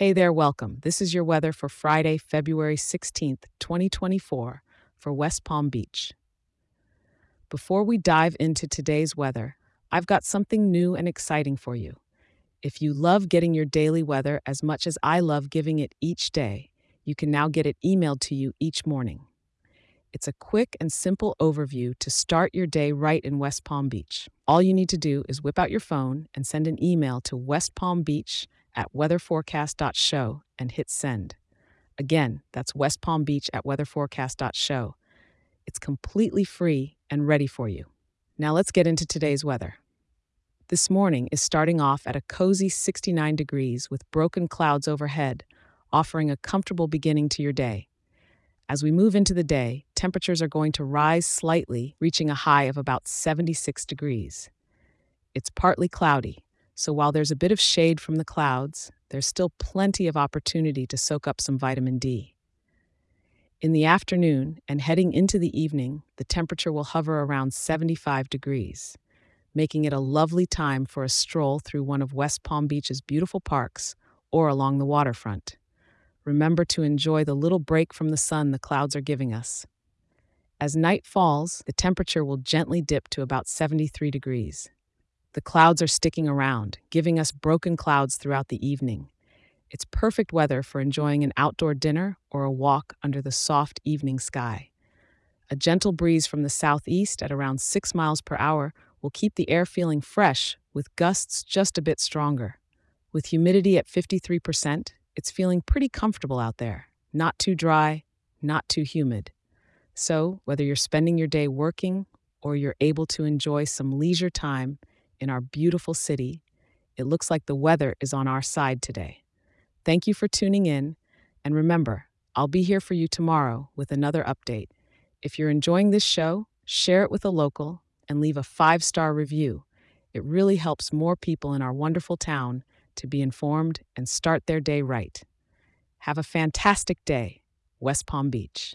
Hey there, welcome. This is your weather for Friday, February 16th, 2024, for West Palm Beach. Before we dive into today's weather, I've got something new and exciting for you. If you love getting your daily weather as much as I love giving it each day, you can now get it emailed to you each morning. It's a quick and simple overview to start your day right in West Palm Beach. All you need to do is whip out your phone and send an email to West Palm Beach at weatherforecast.show and hit send. Again, that's West Palm Beach at weatherforecast.show. It's completely free and ready for you. Now let's get into today's weather. This morning is starting off at a cozy 69 degrees with broken clouds overhead, offering a comfortable beginning to your day. As we move into the day, temperatures are going to rise slightly, reaching a high of about 76 degrees. It's partly cloudy, so while there's a bit of shade from the clouds, there's still plenty of opportunity to soak up some vitamin D. In the afternoon and heading into the evening, the temperature will hover around 75 degrees, making it a lovely time for a stroll through one of West Palm Beach's beautiful parks or along the waterfront. Remember to enjoy the little break from the sun the clouds are giving us. As night falls, the temperature will gently dip to about 73 degrees. The clouds are sticking around, giving us broken clouds throughout the evening. It's perfect weather for enjoying an outdoor dinner or a walk under the soft evening sky. A gentle breeze from the southeast at around 6 miles per hour will keep the air feeling fresh, with gusts just a bit stronger. With humidity at 53%, it's feeling pretty comfortable out there. Not too dry, not too humid. So, whether you're spending your day working or you're able to enjoy some leisure time, in our beautiful city, it looks like the weather is on our side today. Thank you for tuning in, and remember, I'll be here for you tomorrow with another update. If you're enjoying this show, share it with a local and leave a five star review. It really helps more people in our wonderful town to be informed and start their day right. Have a fantastic day, West Palm Beach.